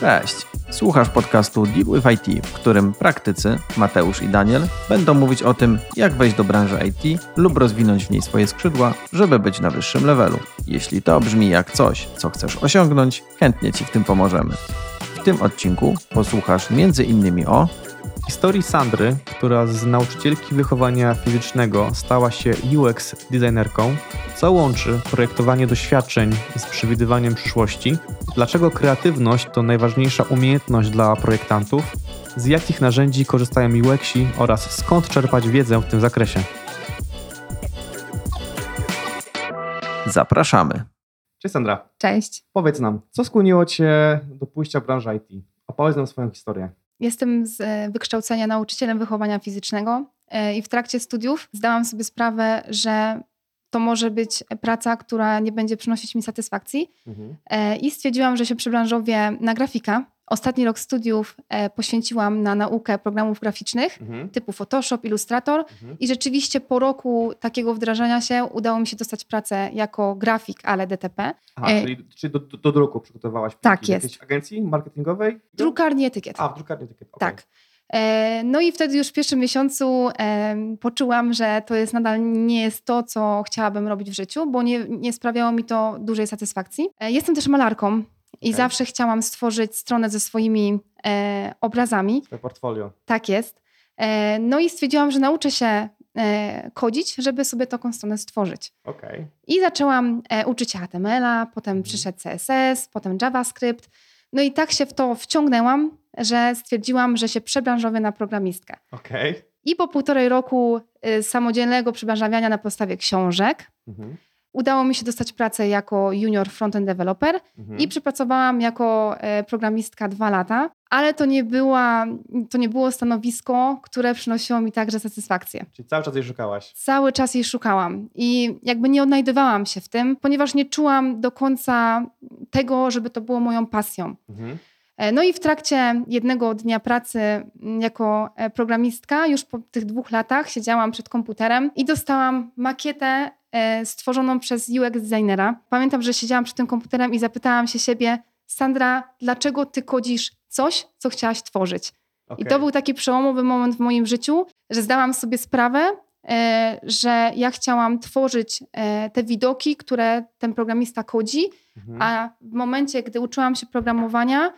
Cześć! Słuchasz podcastu Deal with IT, w którym praktycy Mateusz i Daniel będą mówić o tym, jak wejść do branży IT lub rozwinąć w niej swoje skrzydła, żeby być na wyższym levelu. Jeśli to brzmi jak coś, co chcesz osiągnąć, chętnie Ci w tym pomożemy. W tym odcinku posłuchasz m.in. o Historii Sandry, która z nauczycielki wychowania fizycznego stała się UX designerką, co łączy projektowanie doświadczeń z przewidywaniem przyszłości, dlaczego kreatywność to najważniejsza umiejętność dla projektantów, z jakich narzędzi korzystają UXi oraz skąd czerpać wiedzę w tym zakresie. Zapraszamy. Cześć Sandra. Cześć. Powiedz nam, co skłoniło Cię do pójścia w branżę IT? Opowiedz nam swoją historię. Jestem z e, wykształcenia nauczycielem wychowania fizycznego e, i w trakcie studiów zdałam sobie sprawę, że to może być praca, która nie będzie przynosić mi satysfakcji. Mhm. E, I stwierdziłam, że się przebranżowię na grafika. Ostatni rok studiów e, poświęciłam na naukę programów graficznych mhm. typu Photoshop, Illustrator mhm. i rzeczywiście po roku takiego wdrażania się udało mi się dostać pracę jako grafik, ale DTP. Aha, e... czyli, czyli do, do, do, druku przygotowałaś Tak jest. jakiejś agencji marketingowej? Drukarni etykiet. A, w drukarni etykiet. Okay. Tak. E, no i wtedy już w pierwszym miesiącu poczułam, że to jest nadal nie jest to, co chciałabym robić w życiu, bo nie, nie sprawiało mi to dużej satysfakcji. E, jestem też malarką i okay. zawsze chciałam stworzyć stronę ze swoimi e, obrazami. Swoje portfolio. Tak jest. E, no i stwierdziłam, że nauczę się e, kodzić, żeby sobie taką stronę stworzyć. Okay. I zaczęłam e, uczyć HTML-a, potem mhm. przyszedł CSS, potem JavaScript. No i tak się w to wciągnęłam, że stwierdziłam, że się przebranżowię na programistkę. Okay. I po półtorej roku y, samodzielnego przebranżawiania na podstawie książek, mhm udało mi się dostać pracę jako junior frontend developer mhm. i przepracowałam jako e, programistka dwa lata, ale to nie, była, to nie było stanowisko, które przynosiło mi także satysfakcję. Czyli cały czas jej szukałaś? Cały czas jej szukałam i jakby nie odnajdywałam się w tym, ponieważ nie czułam do końca tego, żeby to było moją pasją. Mhm. E, no i w trakcie jednego dnia pracy jako e, programistka, już po tych dwóch latach siedziałam przed komputerem i dostałam makietę stworzoną przez UX designera. Pamiętam, że siedziałam przed tym komputerem i zapytałam się siebie, Sandra, dlaczego ty kodzisz coś, co chciałaś tworzyć? Okay. I to był taki przełomowy moment w moim życiu, że zdałam sobie sprawę, e, że ja chciałam tworzyć e, te widoki, które ten programista kodzi, mhm. a w momencie, gdy uczyłam się programowania,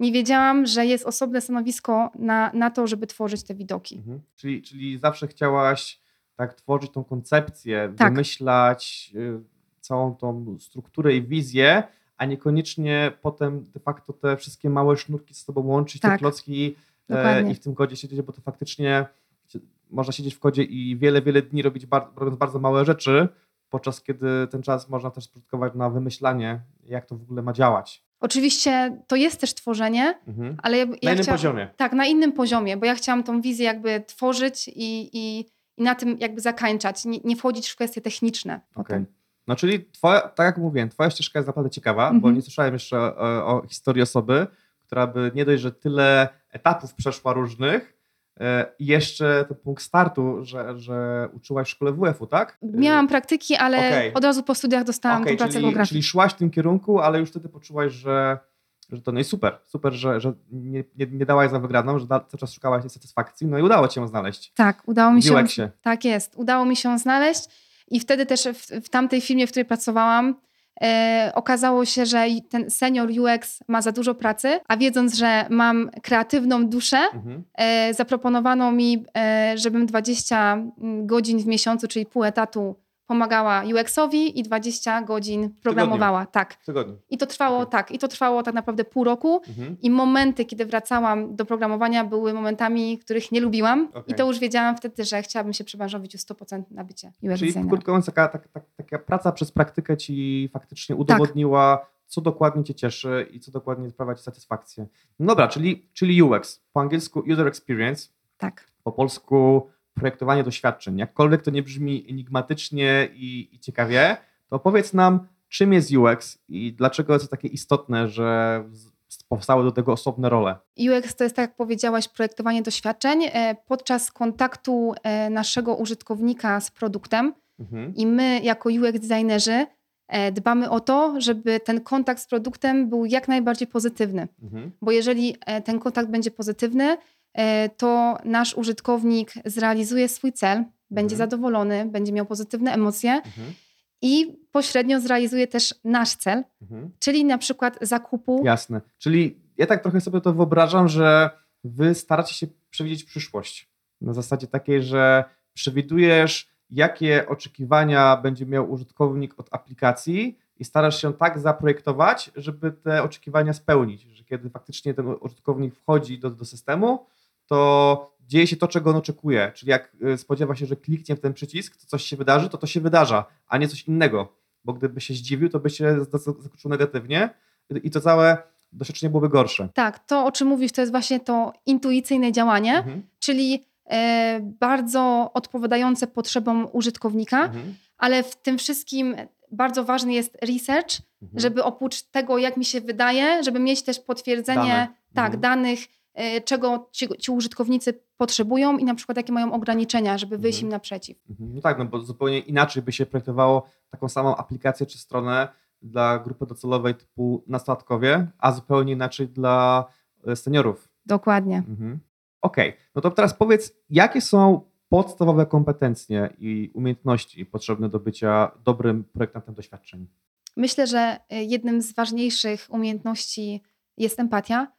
nie wiedziałam, że jest osobne stanowisko na, na to, żeby tworzyć te widoki. Mhm. Czyli, czyli zawsze chciałaś tak tworzyć tą koncepcję, tak. wymyślać y, całą tą strukturę i wizję, a niekoniecznie potem de facto te wszystkie małe sznurki z sobą łączyć, tak. te klocki e, i w tym kodzie siedzieć, bo to faktycznie można siedzieć w kodzie i wiele, wiele dni robić bar robiąc bardzo małe rzeczy, podczas kiedy ten czas można też spożytkować na wymyślanie, jak to w ogóle ma działać. Oczywiście to jest też tworzenie, mhm. ale ja, ja na innym poziomie. Tak, na innym poziomie, bo ja chciałam tą wizję jakby tworzyć i, i i na tym jakby zakańczać, nie, nie wchodzić w kwestie techniczne. Okej. Okay. No czyli twoja, tak jak mówiłem, twoja ścieżka jest naprawdę ciekawa, mm -hmm. bo mhm. nie słyszałem jeszcze o, o, historii osoby, która by nie dość, że tyle etapów przeszła różnych, e, i jeszcze ten punkt startu, że, że uczyłaś w szkole WF-u, tak? Miałam praktyki, ale okay. od razu po studiach dostałam okay, pracę czyli, czyli szłaś w tym kierunku, ale już wtedy poczułaś, że że to no i super, super, że, że nie, nie, nie dałaś za wygraną, że cały czas szukałaś tej satysfakcji, no i udało ci ją znaleźć. Tak, udało mi się. się. Tak jest, udało mi się znaleźć i wtedy też w, w tamtej firmie, w której pracowałam, e, okazało się, że ten senior UX ma za dużo pracy, a wiedząc, że mam kreatywną duszę, mhm. e, zaproponowano mi, e, żebym 20 godzin w miesiącu, czyli pół etatu pomagała UX-owi i 20 godzin programowała. Tak. I to trwało okay. tak. I to trwało tak naprawdę pół roku. Mhm. I momenty, kiedy wracałam do programowania, były momentami, których nie lubiłam. Okay. I to już wiedziałam wtedy, że chciałabym się przeważowić o 100% na bycie UX Czyli krótko mówiąc, taka, taka, taka praca przez praktykę ci faktycznie udowodniła, tak. co dokładnie cię cieszy i co dokładnie sprawia ci satysfakcję. No dobra, czyli, czyli UX. Po angielsku User Experience. Tak. Po polsku projektowanie doświadczeń. Jakkolwiek to nie brzmi enigmatycznie i, i ciekawie, to powiedz nam, czym jest UX i dlaczego jest to takie istotne, że powstały do tego osobne role. UX to jest, tak jak powiedziałaś, projektowanie doświadczeń e, podczas kontaktu e, naszego użytkownika z produktem. Mhm. I my, jako UX designerzy, e, dbamy o to, żeby ten kontakt z produktem był jak najbardziej pozytywny. Mhm. Bo jeżeli ten kontakt będzie pozytywny, to nasz użytkownik zrealizuje swój cel, będzie mhm. zadowolony, będzie miał pozytywne emocje. Mhm i pośrednio zrealizuje też nasz cel, mhm. czyli na przykład zakupu. Jasne. Czyli ja tak trochę sobie to wyobrażam, że wy staracie się przewidzieć przyszłość. Na zasadzie takiej, że przewidujesz, jakie oczekiwania będzie miał użytkownik od aplikacji i starasz się tak zaprojektować, żeby te oczekiwania spełnić. Że kiedy faktycznie ten użytkownik wchodzi do, do systemu, to dzieje się to, czego on oczekuje. Czyli jak y, spodziewa się, że kliknie w ten przycisk, to coś się wydarzy, to to się wydarza, a nie coś innego. Bo gdyby się zdziwił, to by się zaskoczył negatywnie i to całe doświadczenie byłoby gorsze. Tak, to o czym mówisz, to jest właśnie to intuicyjne działanie, mhm. czyli e, bardzo odpowiadające potrzebom użytkownika, mhm. ale w tym wszystkim bardzo ważny jest research, mhm. żeby oprócz tego, jak mi się wydaje, żeby mieć też potwierdzenie Dane. tak, mhm. danych, czego ci, ci, użytkownicy potrzebują i na przykład jakie mają ograniczenia, żeby wyjść mhm. im naprzeciw. Mhm. No tak, no bo zupełnie inaczej by się projektowało taką samą aplikację czy stronę dla grupy docelowej typu nastolatkowie, a zupełnie inaczej dla e, seniorów. Dokładnie. Mhm. Okej, okay. no to teraz powiedz, jakie są podstawowe kompetencje i umiejętności potrzebne do bycia dobrym projektantem doświadczeń? Myślę, że e, jednym z ważniejszych umiejętności jest empatia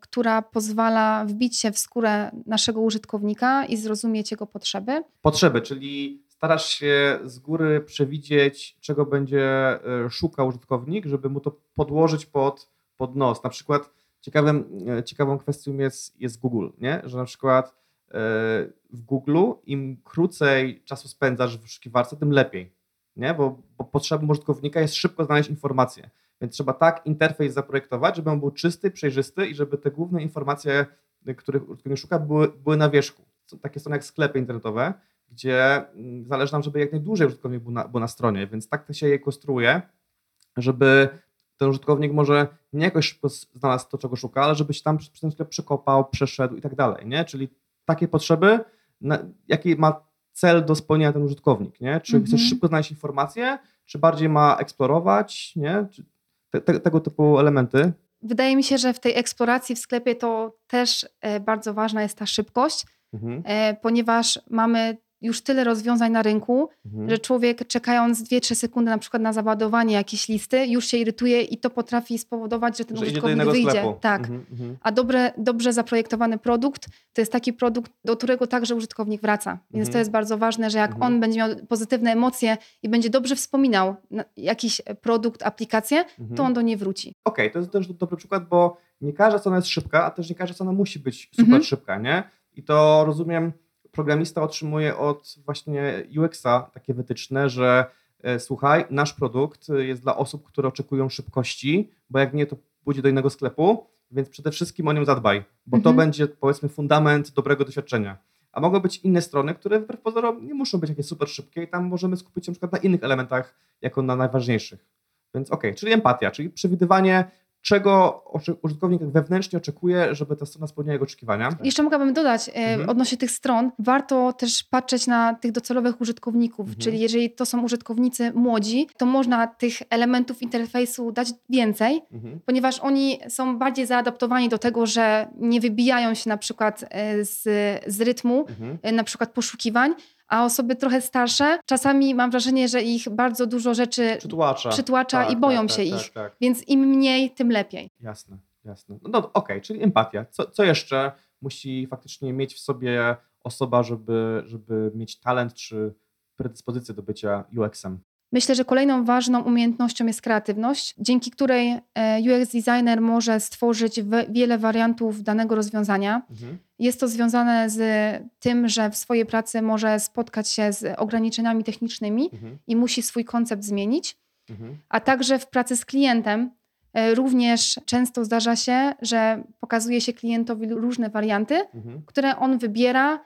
która pozwala wbić się w skórę naszego użytkownika i zrozumieć jego potrzeby. Potrzeby, czyli starasz się z góry przewidzieć, czego będzie y, szukał użytkownik, żeby mu to podłożyć pod, pod nos. Na przykład ciekawym, y, ciekawą kwestią jest, jest Google, nie? że na przykład w Google im krócej czasu spędzasz w wyszukiwarce, tym lepiej, nie? Bo, bo potrzebą użytkownika jest szybko znaleźć informacje. Więc trzeba tak interfejs zaprojektować, żeby on był czysty, przejrzysty i żeby te główne informacje, których użytkownik szuka, były, były na wierzchu. Są takie strony jak sklepy internetowe, gdzie mm, zależy nam, żeby jak najdłużej użytkownik był na, był na stronie, więc tak to się je konstruuje, żeby ten użytkownik może nie jakoś szybko znalazł to, czego szuka, ale żeby się tam przez ten sklep przekopał, przeszedł i tak dalej, nie? Czyli takie potrzeby, na, jaki ma cel do spełnienia ten użytkownik, nie? Czy mhm. chce szybko znaleźć informacje, czy bardziej ma eksplorować, nie? Czy te, te, tego typu elementy. Wydaje mi się, że w tej eksploracji w sklepie to też e, bardzo ważna jest ta szybkość, mhm. E, ponieważ mamy już tyle rozwiązań na rynku, mhm. że człowiek czekając 2-3 sekundy na przykład na załadowanie jakiejś listy, już się irytuje i to potrafi spowodować, że ten że użytkownik wyjdzie. Sklepu. Tak. Mhm, mhm. A dobre, dobrze zaprojektowany produkt to jest taki produkt, do którego także użytkownik wraca. Więc to mhm. jest bardzo ważne, że jak mhm. on będzie miał pozytywne emocje i będzie dobrze wspominał jakiś produkt, aplikację, to on do niej wróci. Okej, okay, to jest też dobry przykład, bo nie każda strona jest szybka, a też nie każda strona musi być super szybka, nie? I to rozumiem programista otrzymuje od właśnie UX-a takie wytyczne, że e, słuchaj, nasz produkt jest dla osób, które oczekują szybkości, bo jak nie, to pójdzie do innego sklepu, więc przede wszystkim o nią zadbaj, bo mhm. to będzie powiedzmy fundament dobrego doświadczenia. A mogą być inne strony, które wbrew pozorom nie muszą być jakieś super szybkie i tam możemy skupić się na przykład na innych elementach jako na najważniejszych. Więc okej, okay, czyli empatia, czyli przewidywanie czego użytkownik wewnętrznie oczekuje, żeby ta strona spełniała jego oczekiwania. Jeszcze mogłabym dodać e, mhm. odnośnie tych stron, warto też patrzeć na tych docelowych użytkowników, mhm. czyli jeżeli to są użytkownicy młodzi, to można tych elementów interfejsu dać więcej, mhm. ponieważ oni są bardziej zaadaptowani do tego, że nie wybijają się na przykład e, z, z rytmu, mhm. e, na przykład poszukiwań, a osoby trochę starsze, czasami mam wrażenie, że ich bardzo dużo rzeczy przytłacza, przytłacza tak, i boją tak, się tak, ich. Tak, tak. Więc im mniej, tym lepiej. Jasne, jasne. No, no okej, okay, czyli empatia. Co, co jeszcze musi faktycznie mieć w sobie osoba, żeby, żeby mieć talent czy predyspozycję do bycia UX-em? Myślę, że kolejną ważną umiejętnością jest kreatywność, dzięki której e, UX designer może stworzyć wiele wariantów danego rozwiązania. Mhm. Jest to związane z tym, że w swojej pracy może spotkać się z ograniczeniami technicznymi mhm. i musi swój koncept zmienić, mhm. a także w pracy z klientem. E, również często zdarza się, że pokazuje się klientowi różne warianty, mhm. które on wybiera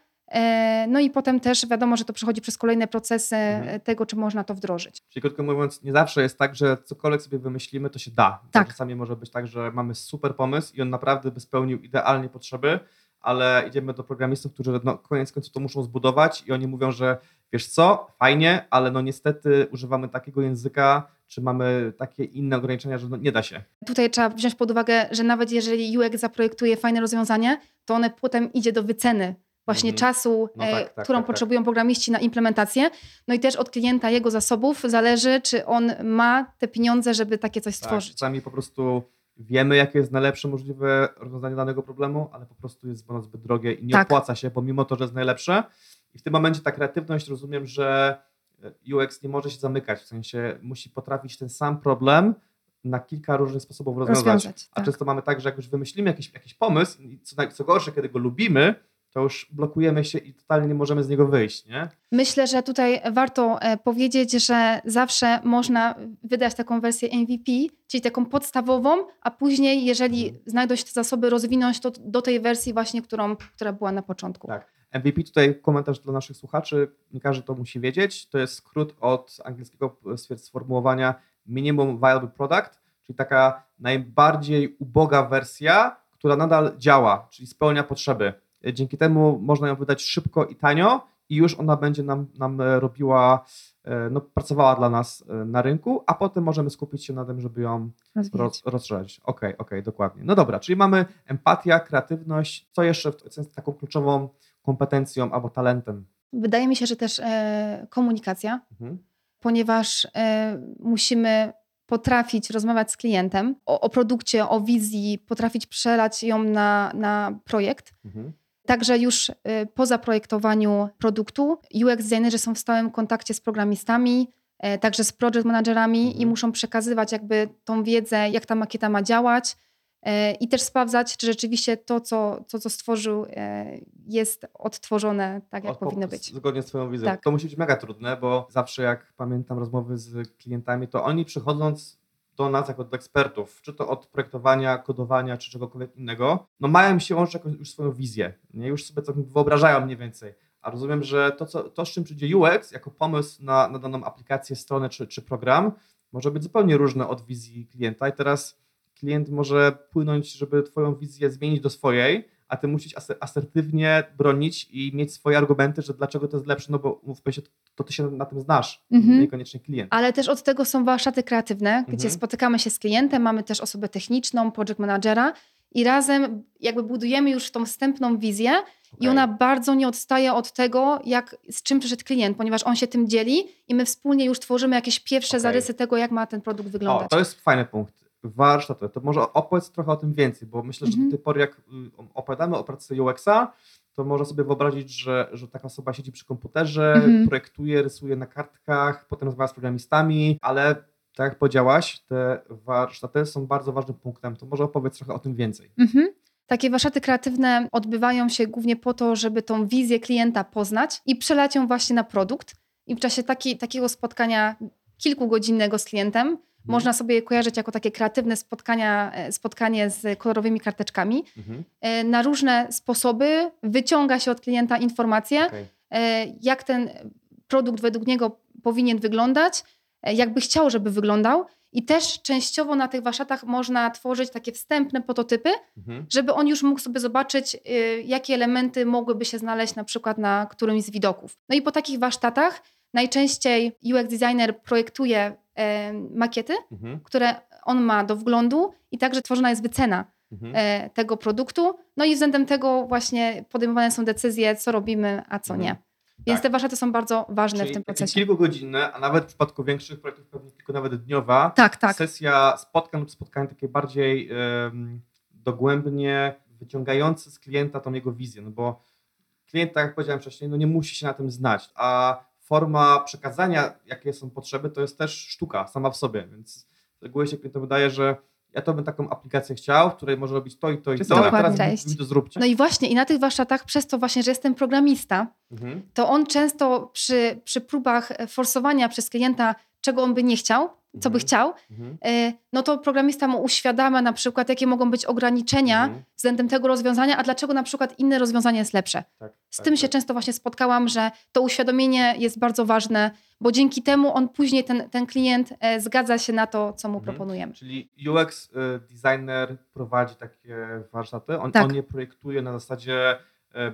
no i potem też wiadomo, że to przechodzi przez kolejne procesy mhm. tego, czy można to wdrożyć. Czyli krótko mówiąc, nie zawsze jest tak, że cokolwiek sobie wymyślimy, to się da. Tak. Czasami może być tak, że mamy super pomysł i on naprawdę by spełnił idealnie potrzeby, ale idziemy do programistów, którzy no, koniec końców to muszą zbudować i oni mówią, że wiesz co, fajnie, ale no niestety używamy takiego języka, czy mamy takie inne ograniczenia, że no nie da się. Tutaj trzeba wziąć pod uwagę, że nawet jeżeli UX zaprojektuje fajne rozwiązanie, to one potem idzie do wyceny właśnie Mhm. czasu, No e, tak, tak, którą tak, tak. potrzebują programiści na implementację. No i też od klienta jego zasobów zależy, czy on ma te pieniądze, żeby takie coś Tak, stworzyć. czasami po prostu wiemy, jakie jest najlepsze możliwe rozwiązanie danego problemu, ale po prostu jest ono zbyt drogie i nie Tak. opłaca się, pomimo to, że jest najlepsze. I w tym momencie ta kreatywność, rozumiem, że UX nie może się zamykać, w sensie musi potrafić ten sam problem na kilka różnych sposobów rozwiązać. Rozwiązać, A tak. często mamy tak, że jak już wymyślimy jakiś, jakiś pomysł, i co, co gorsze, kiedy go lubimy, to już blokujemy się i totalnie nie możemy z niego wyjść, nie? Myślę, że tutaj warto e, powiedzieć, że zawsze można wydać taką wersję MVP, czyli taką podstawową, a później, jeżeli Mhm. znajdą się te zasoby, rozwinąć to do tej wersji właśnie, którą, która była na początku. Tak. MVP tutaj komentarz dla naszych słuchaczy, nie każdy to musi wiedzieć, to jest skrót od angielskiego sformułowania Minimum Viable Product, czyli taka najbardziej uboga wersja, która nadal działa, czyli spełnia potrzeby. Dzięki temu można ją wydać szybko i tanio i już ona będzie nam, nam e, robiła, e, no, pracowała dla nas e, na rynku, a potem możemy skupić się na tym, żeby ją Rozwijać. roz, rozszerzyć. Okej, okej, dokładnie. No dobra, czyli mamy empatia, kreatywność. Co jeszcze, w- co jest taką kluczową kompetencją albo talentem? Wydaje mi się, że też e, komunikacja, Mhm. ponieważ e, musimy potrafić rozmawiać z klientem o, o produkcie, o wizji, potrafić przelać ją na, na projekt. Mhm. Także już y, po zaprojektowaniu produktu UX designerzy są w stałym kontakcie z programistami, e, także z project managerami Mhm. i muszą przekazywać jakby tą wiedzę, jak ta makieta ma działać e, i też sprawdzać, czy rzeczywiście to, co, to, co stworzył, e, jest odtworzone tak, jak Od- powinno po- być. Zgodnie z Twoją wizją. Tak. To musi być mega trudne, bo zawsze jak pamiętam rozmowy z klientami, to oni przychodząc do nas jako do ekspertów, czy to od projektowania, kodowania, czy czegokolwiek innego, no mają siłą jakąś już swoją wizję. Nie? Już sobie to wyobrażają mniej więcej. A rozumiem, że to, co, to z czym przyjdzie UX, jako pomysł na, na daną aplikację, stronę czy, czy program, może być zupełnie różne od wizji klienta. I teraz klient może płynąć, żeby Twoją wizję zmienić do swojej, a Ty musisz aser- asertywnie bronić i mieć swoje argumenty, że dlaczego to jest lepsze, no bo mówmy się, to Ty się na tym znasz, Mhm. niekoniecznie klient. Ale też od tego są warsztaty kreatywne, gdzie Mhm. spotykamy się z klientem, mamy też osobę techniczną, project managera i razem jakby budujemy już tą wstępną wizję i Okej. ona bardzo nie odstaje od tego, jak, z czym przyszedł klient, ponieważ on się tym dzieli i my wspólnie już tworzymy jakieś pierwsze Okej. zarysy tego, jak ma ten produkt O, wyglądać. to jest fajny punkt. Warsztaty. To może opowiedz trochę o tym więcej, bo myślę, że Mhm. do tej pory jak y, opowiadamy o pracy UX-a, to można sobie wyobrazić, że, że taka osoba siedzi przy komputerze, Mhm. projektuje, rysuje na kartkach, potem rozmawia z programistami, ale tak jak powiedziałaś, te warsztaty są bardzo ważnym punktem. To może opowiedz trochę o tym więcej. Mhm. Takie warsztaty kreatywne odbywają się głównie po to, żeby tą wizję klienta poznać i przelać ją właśnie na produkt. I w czasie taki, takiego spotkania kilkugodzinnego z klientem można sobie kojarzyć jako takie kreatywne spotkania, e, spotkanie z kolorowymi karteczkami. Mhm. E, Na różne sposoby wyciąga się od klienta informacje, Okej. e, jak ten produkt według niego powinien wyglądać, jakby chciał, żeby wyglądał. I też częściowo na tych warsztatach można tworzyć takie wstępne prototypy, Mhm. żeby on już mógł sobie zobaczyć, jakie elementy mogłyby się znaleźć na przykład na którymś z widoków. No i po takich warsztatach najczęściej UX designer projektuje e, makiety, Mhm. które on ma do wglądu i także tworzona jest wycena Mhm. e, tego produktu. No i względem tego właśnie podejmowane są decyzje, co robimy, a co Mhm. nie. Więc Tak. te warsztaty są bardzo ważne Czyli w tym procesie. kilkugodzinne, a nawet w przypadku większych projektów pewnie kilku nawet dniowa, Tak, tak. sesja spotkań lub spotkań takie bardziej em, dogłębnie wyciągające z klienta tą jego wizję, no bo klient, tak jak powiedziałem wcześniej, no nie musi się na tym znać, a forma przekazania, jakie są potrzeby, to jest też sztuka sama w sobie, więc z reguły się klientom wydaje, że ja to bym taką aplikację chciał, w której może robić to i to i to, Dokładnie. a teraz mi to zróbcie. No i właśnie, i na tych warsztatach, przez to właśnie, że jestem programista, Mhm. to on często przy, przy próbach forsowania przez klienta, czego on by nie chciał, co by Mhm. chciał, Mhm. e, no to programista mu uświadamia na przykład, jakie mogą być ograniczenia Mhm. względem tego rozwiązania, a dlaczego na przykład inne rozwiązanie jest lepsze. Tak, Z tak, tym się tak. często właśnie spotkałam, że to uświadomienie jest bardzo ważne, bo dzięki temu on później, ten, ten klient e, zgadza się na to, co mu Mhm. proponujemy. Czyli UX y, designer prowadzi takie warsztaty, on, Tak. on je projektuje na zasadzie e,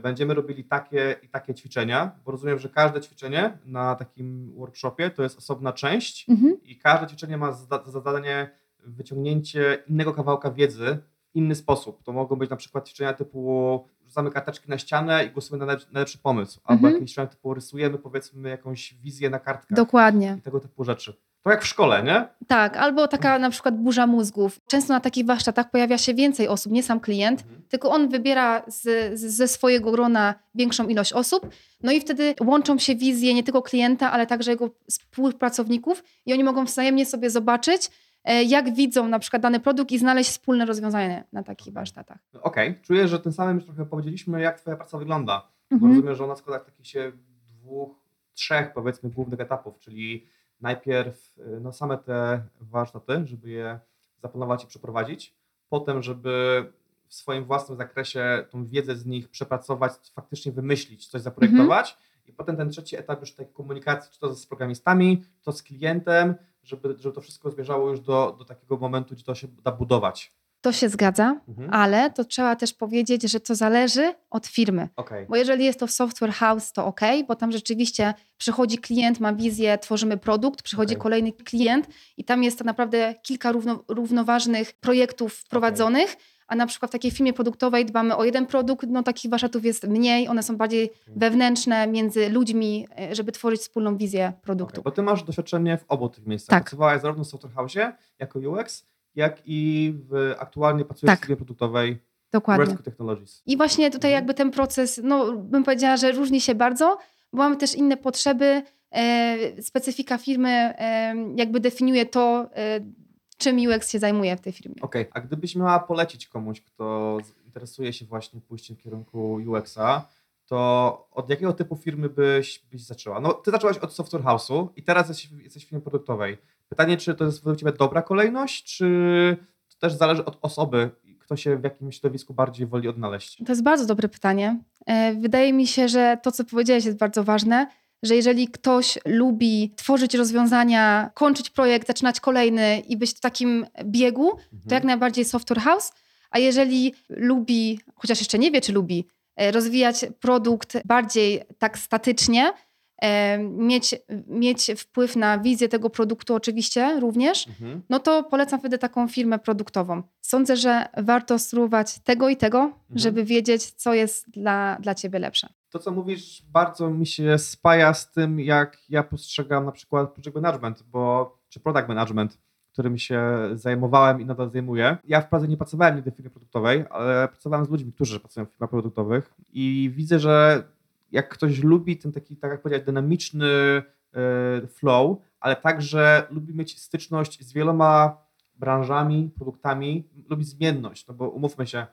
będziemy robili takie i takie ćwiczenia, bo rozumiem, że każde ćwiczenie na takim workshopie to jest osobna część Mhm. i każde ćwiczenie ma za za zadanie wyciągnięcie innego kawałka wiedzy w inny sposób. To mogą być na przykład ćwiczenia typu rzucamy karteczki na ścianę i głosujemy na najlepszy, pomysł, albo Mhm. jakieś ćwiczenia typu rysujemy powiedzmy jakąś wizję na kartkach Dokładnie. i tego typu rzeczy. To jak w szkole, nie? Tak, albo taka na przykład burza mózgów. Często na takich warsztatach pojawia się więcej osób, nie sam klient, Mhm. tylko on wybiera z, z, ze swojego grona większą ilość osób, no i wtedy łączą się wizje nie tylko klienta, ale także jego współpracowników i oni mogą wzajemnie sobie zobaczyć, e, jak widzą na przykład dany produkt i znaleźć wspólne rozwiązanie na takich warsztatach. No, Okej, czuję, że tym samym już trochę powiedzieliśmy, jak twoja praca wygląda. Bo Mhm. rozumiem, że ona składa takich się dwóch, trzech powiedzmy głównych etapów, czyli najpierw y, no, same te warsztaty, żeby je zaplanować i przeprowadzić, potem, żeby w swoim własnym zakresie tą wiedzę z nich przepracować, faktycznie wymyślić, coś zaprojektować. I potem ten trzeci etap już takiej komunikacji, czy to z programistami, czy to z klientem, żeby, żeby to wszystko zmierzało już do, do takiego momentu, gdzie to się da budować. To się zgadza, Mhm. ale to trzeba też powiedzieć, że to zależy od firmy. Okej. Bo jeżeli jest to software house, to ok, bo tam rzeczywiście przychodzi klient, ma wizję, tworzymy produkt, przychodzi Okej. kolejny klient i tam jest tak naprawdę kilka równo, równoważnych projektów wprowadzonych, a na przykład w takiej firmie produktowej dbamy o jeden produkt, no takich warsztatów jest mniej, one są bardziej wewnętrzne między ludźmi, e, żeby tworzyć wspólną wizję produktu. Okay, bo ty masz doświadczenie w obu tych miejscach. Tak. Pracowałaś zarówno w Software House jako UX, jak i w, aktualnie pracujesz Tak. w firmie produktowej Dokładnie. Technologies. I właśnie tutaj jakby ten proces, no bym powiedziała, że różni się bardzo, bo mamy też inne potrzeby. E, specyfika firmy e, jakby definiuje to, e, czym UX się zajmuje w tej firmie. Okej, a gdybyś miała polecić komuś, kto interesuje się właśnie pójściem w kierunku UX-a, to od jakiego typu firmy byś, byś zaczęła? No, ty zaczęłaś od Software House'u i teraz jesteś, jesteś w firmie produktowej. Pytanie, czy to jest według ciebie dobra kolejność, czy to też zależy od osoby, kto się w jakim środowisku bardziej woli odnaleźć? To jest bardzo dobre pytanie. E, Wydaje mi się, że to, co powiedziałeś, jest bardzo ważne, że jeżeli ktoś lubi tworzyć rozwiązania, kończyć projekt, zaczynać kolejny i być w takim biegu, to Mhm. jak najbardziej software house. A jeżeli lubi, chociaż jeszcze nie wie, czy lubi, e, rozwijać produkt bardziej tak statycznie, mieć, mieć wpływ na wizję tego produktu oczywiście również, Mhm. no to polecam wtedy taką firmę produktową. Sądzę, że warto spróbować tego i tego, żeby wiedzieć, co jest dla, dla ciebie lepsze. to, co mówisz, bardzo mi się spaja z tym, jak ja postrzegam na przykład project management, bo, czy product management, którym się zajmowałem i nadal zajmuję. Ja wprawdzie nie pracowałem nigdy w firmie produktowej, ale pracowałem z ludźmi, którzy pracują w firmach produktowych i widzę, że jak ktoś lubi ten taki, tak jak powiedzieć, dynamiczny e, flow, ale także lubi mieć styczność z wieloma branżami, produktami, lubi zmienność, no bo umówmy się,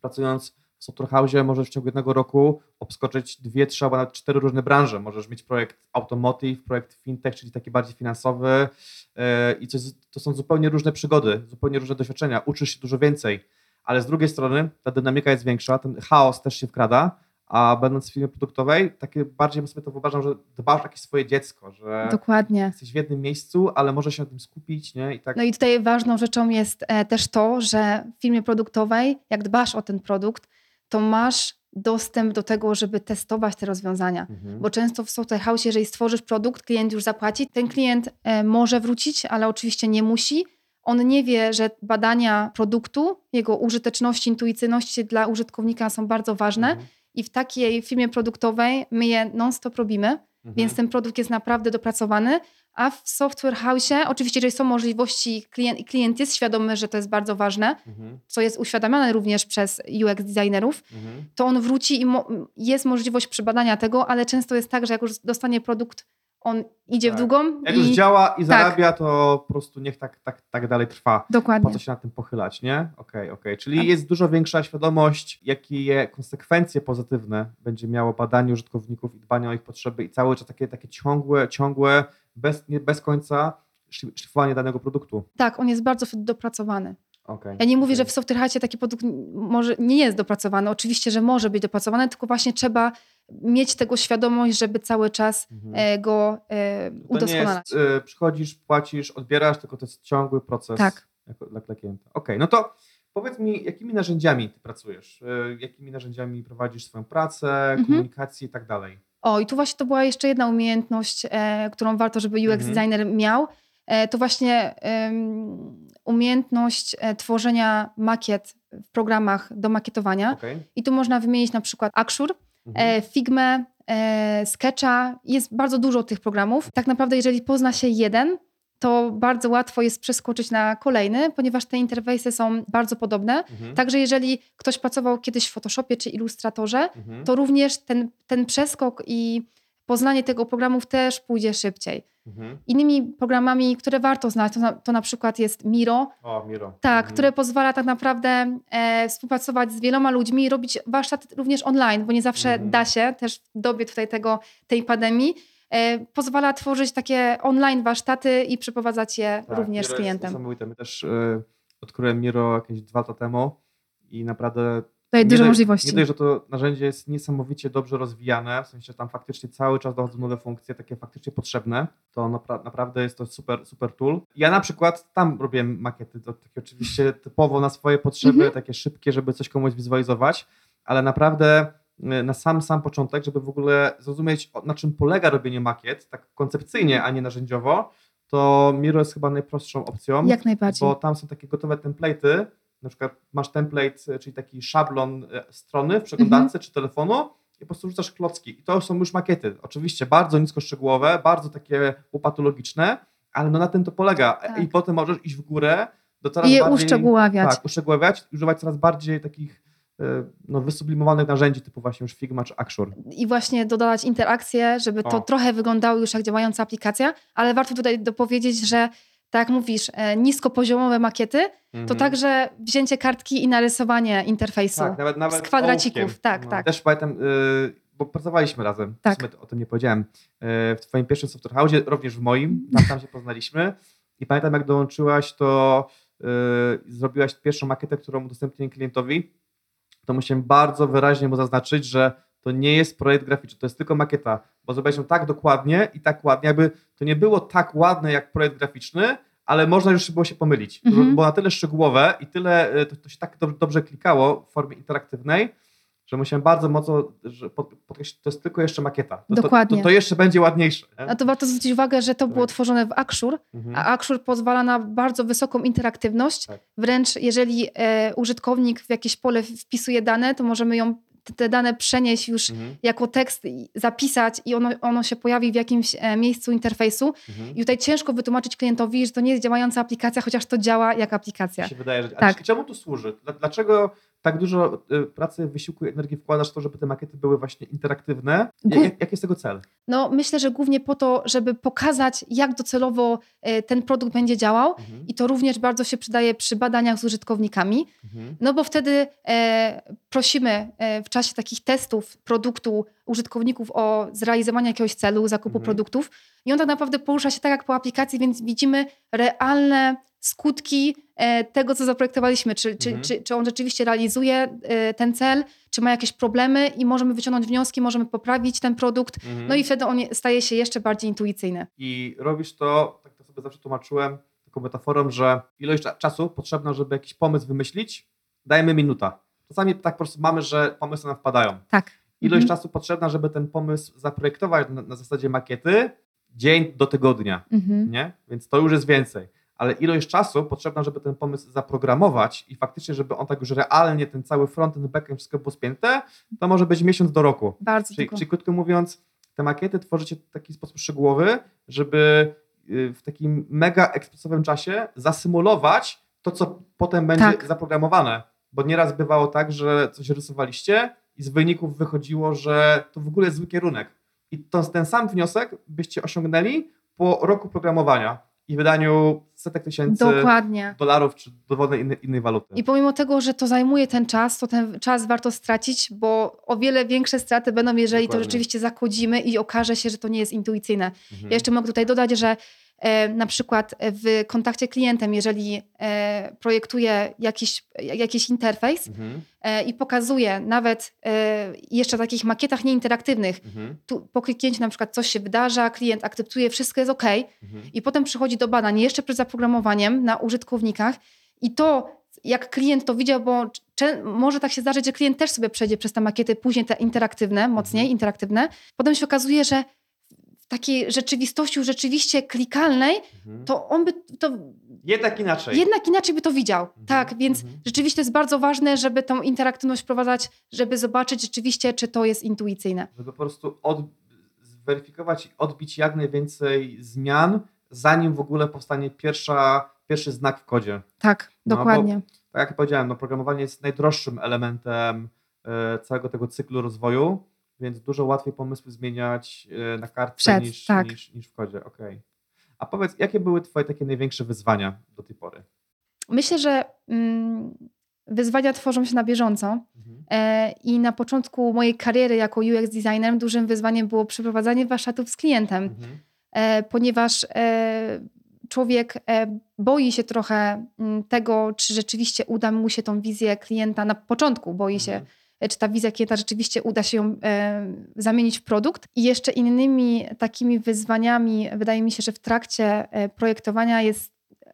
pracując w Software House możesz w ciągu jednego roku obskoczyć dwie, trzy albo nawet cztery różne branże. Możesz mieć projekt automotive, projekt fintech, czyli taki bardziej finansowy yy, i coś, to są zupełnie różne przygody, zupełnie różne doświadczenia. Uczysz się dużo więcej, ale z drugiej strony ta dynamika jest większa, ten chaos też się wkrada, a będąc w firmie produktowej, takie bardziej sobie to wyobrażam, że dbasz o jakieś swoje dziecko, że Dokładnie. jesteś w jednym miejscu, ale możesz się na tym skupić, nie? I tak. No i tutaj ważną rzeczą jest e, też to, że w firmie produktowej, jak dbasz o ten produkt, to masz dostęp do tego, żeby testować te rozwiązania. Mhm. Bo często w software house, jeżeli stworzysz produkt, klient już zapłaci, ten klient e, może wrócić, ale oczywiście nie musi. On nie wie, że badania produktu, jego użyteczności, intuicyjności dla użytkownika są bardzo ważne Mhm. I w takiej firmie produktowej my je non-stop robimy, Mhm. więc ten produkt jest naprawdę dopracowany. A w software house, oczywiście, jeżeli są możliwości, klient, klient jest świadomy, że to jest bardzo ważne, Mhm. co jest uświadamiane również przez UX designerów, Mhm. to on wróci i mo- jest możliwość przebadania tego, ale często jest tak, że jak już dostanie produkt, on idzie Tak. w długą Jak i już działa i tak. zarabia, to po prostu niech tak, tak, tak dalej trwa. Po dokładnie. co się nad tym pochylać, nie? Okej, okej. Czyli Tak. jest dużo większa świadomość, jakie konsekwencje pozytywne będzie miało badanie użytkowników i dbanie o ich potrzeby i cały czas takie, takie ciągłe, ciągłe, bez, nie, bez końca szli- szlifowanie danego produktu. Tak, on jest bardzo wtedy dopracowany. Okay, Ja nie mówię, że w software taki produkt może nie jest dopracowany. Oczywiście, że może być dopracowany, tylko właśnie trzeba mieć tego świadomość, żeby cały czas Mhm. e, go e, To nie udoskonalać. jest, y, przychodzisz, płacisz, odbierasz, tylko to jest ciągły proces Tak. jako, dla, dla klienta. Okej, no to Powiedz mi, jakimi narzędziami ty pracujesz? E, jakimi narzędziami prowadzisz swoją pracę, mhm. komunikację i tak dalej? O, i tu właśnie to była jeszcze jedna umiejętność, e, którą warto, żeby UX mhm. designer miał. E, to właśnie umiejętność e, tworzenia makiet w programach do makietowania. Okay. I tu można wymienić na przykład Axure, mhm. E, Figma, e, Sketcha. Jest bardzo dużo tych programów. Tak naprawdę, jeżeli pozna się jeden, to bardzo łatwo jest przeskoczyć na kolejny, ponieważ te interfejsy są bardzo podobne. Mhm. Także jeżeli ktoś pracował kiedyś w Photoshopie czy Illustratorze, mhm. to również ten, ten przeskok i poznanie tego programów też pójdzie szybciej. Mhm. Innymi programami, które warto znać, to na, to na przykład jest Miro. O, Miro. Tak, mhm. które pozwala tak naprawdę e, współpracować z wieloma ludźmi i robić warsztat również online, bo nie zawsze mhm. da się, też w dobie tutaj tego, tej pandemii. E, pozwala tworzyć takie online warsztaty i przeprowadzać je tak, również Miro z klientem. Jest My też e, odkryłem Miro jakieś dwa lata temu i naprawdę daje dużo możliwości. Nie dość, że to narzędzie jest niesamowicie dobrze rozwijane, w sensie tam faktycznie cały czas dochodzą nowe funkcje, takie faktycznie potrzebne, to napra naprawdę jest to super, super tool. Ja na przykład tam robiłem makiety, to takie oczywiście typowo na swoje potrzeby, mhm. takie szybkie, żeby coś komuś wizualizować, ale naprawdę y, na sam, sam początek, żeby w ogóle zrozumieć, na czym polega robienie makiet, tak koncepcyjnie, a nie narzędziowo, to Miro jest chyba najprostszą opcją. Jak najbardziej. Bo tam są takie gotowe template'y, na przykład masz template, e, czyli taki szablon e, strony w przeglądarce mhm. czy telefonu i po prostu rzucasz klocki. I to są już makiety. Oczywiście bardzo niskoszczegółowe, bardzo takie upatologiczne, ale no na tym to polega. Tak. I potem możesz iść w górę do coraz I je bardziej... uszczegóławiać. Tak, uszczegóławiać, używać coraz bardziej takich e, no, wysublimowanych narzędzi typu właśnie już Figma czy Axure. I właśnie dodawać interakcje, żeby to o. trochę wyglądało już jak działająca aplikacja, ale warto tutaj dopowiedzieć, że tak mówisz, e, niskopoziomowe makiety, mhm. to także wzięcie kartki i narysowanie interfejsu tak, nawet, nawet z kwadracików. Ołówkiem. Tak, no. tak. Też pamiętam, yy, bo pracowaliśmy razem, tak. o tym nie powiedziałem, yy, w twoim pierwszym software house, również w moim, tam, tam się poznaliśmy i pamiętam jak dołączyłaś, to yy, zrobiłaś pierwszą makietę, którą udostępniłem klientowi, to musiałem bardzo wyraźnie mu zaznaczyć, że to nie jest projekt graficzny, to jest tylko makieta, bo ją tak dokładnie i tak ładnie, jakby to nie było tak ładne jak projekt graficzny, ale można już było się pomylić, mhm. było na tyle szczegółowe i tyle, e, to, to się tak dobrze klikało w formie interaktywnej, że musiałem bardzo mocno że podkreślić, to jest tylko jeszcze makieta. To, Dokładnie. To, to, to jeszcze będzie ładniejsze. Nie? A to warto zwrócić uwagę, że to było tak. tworzone w Axure, mhm. a Axure pozwala na bardzo wysoką interaktywność. Tak. Wręcz jeżeli e, użytkownik w jakieś pole wpisuje dane, to możemy ją te dane przenieść już mhm. jako tekst, zapisać i ono, ono się pojawi w jakimś e, miejscu interfejsu. Mhm. I tutaj ciężko wytłumaczyć klientowi, że to nie jest działająca aplikacja, chociaż to działa jak aplikacja. Mi się wydaje, że... Tak. czemu to służy? Dlaczego tak dużo y, pracy, wysiłku i energii wkładasz w to, żeby te makiety były właśnie interaktywne. Jak, jaki jest tego cel? No myślę, że głównie po to, żeby pokazać, jak docelowo y, ten produkt będzie działał mhm. i to również bardzo się przydaje przy badaniach z użytkownikami, mhm. no bo wtedy e, prosimy e, w czasie takich testów produktu użytkowników o zrealizowanie jakiegoś celu, zakupu mhm. produktów i on tak naprawdę porusza się tak jak po aplikacji, więc widzimy realne skutki e, tego, co zaprojektowaliśmy, czy, czy, mhm. czy, czy on rzeczywiście realizuje e, ten cel, czy ma jakieś problemy i możemy wyciągnąć wnioski, możemy poprawić ten produkt, mhm. no i wtedy on staje się jeszcze bardziej intuicyjny. I robisz to, tak to sobie zawsze tłumaczyłem, taką metaforą, że ilość czasu potrzebna, żeby jakiś pomysł wymyślić, dajemy minuta. Czasami tak po prostu mamy, że pomysły nam wpadają. Tak. Ilość mhm. czasu potrzebna, żeby ten pomysł zaprojektować na, na zasadzie makiety, dzień do tygodnia, mhm. nie? Więc to już jest więcej ale ilość czasu potrzebna, żeby ten pomysł zaprogramować i faktycznie, żeby on tak już realnie, ten cały frontend, backend, wszystko było spięte, to może być miesiąc do roku. Bardzo czyli, czyli krótko mówiąc, te makiety tworzycie w taki sposób szczegółowy, żeby y, w takim mega ekspresowym czasie zasymulować to, co potem będzie tak. zaprogramowane. Bo nieraz bywało tak, że coś rysowaliście i z wyników wychodziło, że to w ogóle jest zły kierunek. I to, ten sam wniosek byście osiągnęli po roku programowania i wydaniu setek tysięcy Dokładnie. dolarów czy dowolnej innej, innej waluty. I pomimo tego, że to zajmuje ten czas, to ten czas warto stracić, bo o wiele większe straty będą, jeżeli Dokładnie. to rzeczywiście zakodzimy i okaże się, że to nie jest intuicyjne. Mhm. Ja jeszcze mogę tutaj dodać, że na przykład w kontakcie klientem, jeżeli e, projektuję jakiś, jakiś interfejs mhm. E, i pokazuję nawet jeszcze w takich makietach nieinteraktywnych, mhm. tu po kliknięciu na przykład coś się wydarza, klient akceptuje, wszystko jest ok mhm. i potem przychodzi do badań jeszcze przed zaprogramowaniem na użytkownikach i to jak klient to widział, bo może tak się zdarzyć, że klient też sobie przejdzie przez te makiety, później te interaktywne, mocniej mhm. interaktywne. Potem się okazuje, że takiej rzeczywistości rzeczywiście klikalnej, mhm. to on by to... Jednak inaczej. Jednak inaczej by to widział. Mhm. Tak, więc mhm. rzeczywiście to jest bardzo ważne, żeby tą interaktywność wprowadzać, żeby zobaczyć rzeczywiście, czy to jest intuicyjne. Żeby po prostu od, zweryfikować i odbić jak najwięcej zmian, zanim w ogóle powstanie pierwsza, pierwszy znak w kodzie. Tak, no, dokładnie. Bo, tak jak powiedziałem, no, programowanie jest najdroższym elementem e, całego tego cyklu rozwoju, więc dużo łatwiej pomysły zmieniać e, na kartce Przed, niż, tak. niż, niż w kodzie. Okay. A powiedz, jakie były Twoje takie największe wyzwania do tej pory? Myślę, że mm, wyzwania tworzą się na bieżąco. Mhm. E, I na początku mojej kariery jako UX designer dużym wyzwaniem było przeprowadzanie warsztatów z klientem, mhm. e, ponieważ człowiek boi się trochę mm, tego, czy rzeczywiście uda mu się tą wizję klienta na początku, boi się, mhm. E, czy ta wizja klienta rzeczywiście uda się ją e, zamienić w produkt. I jeszcze innymi takimi wyzwaniami, wydaje mi się, że w trakcie projektowania jest,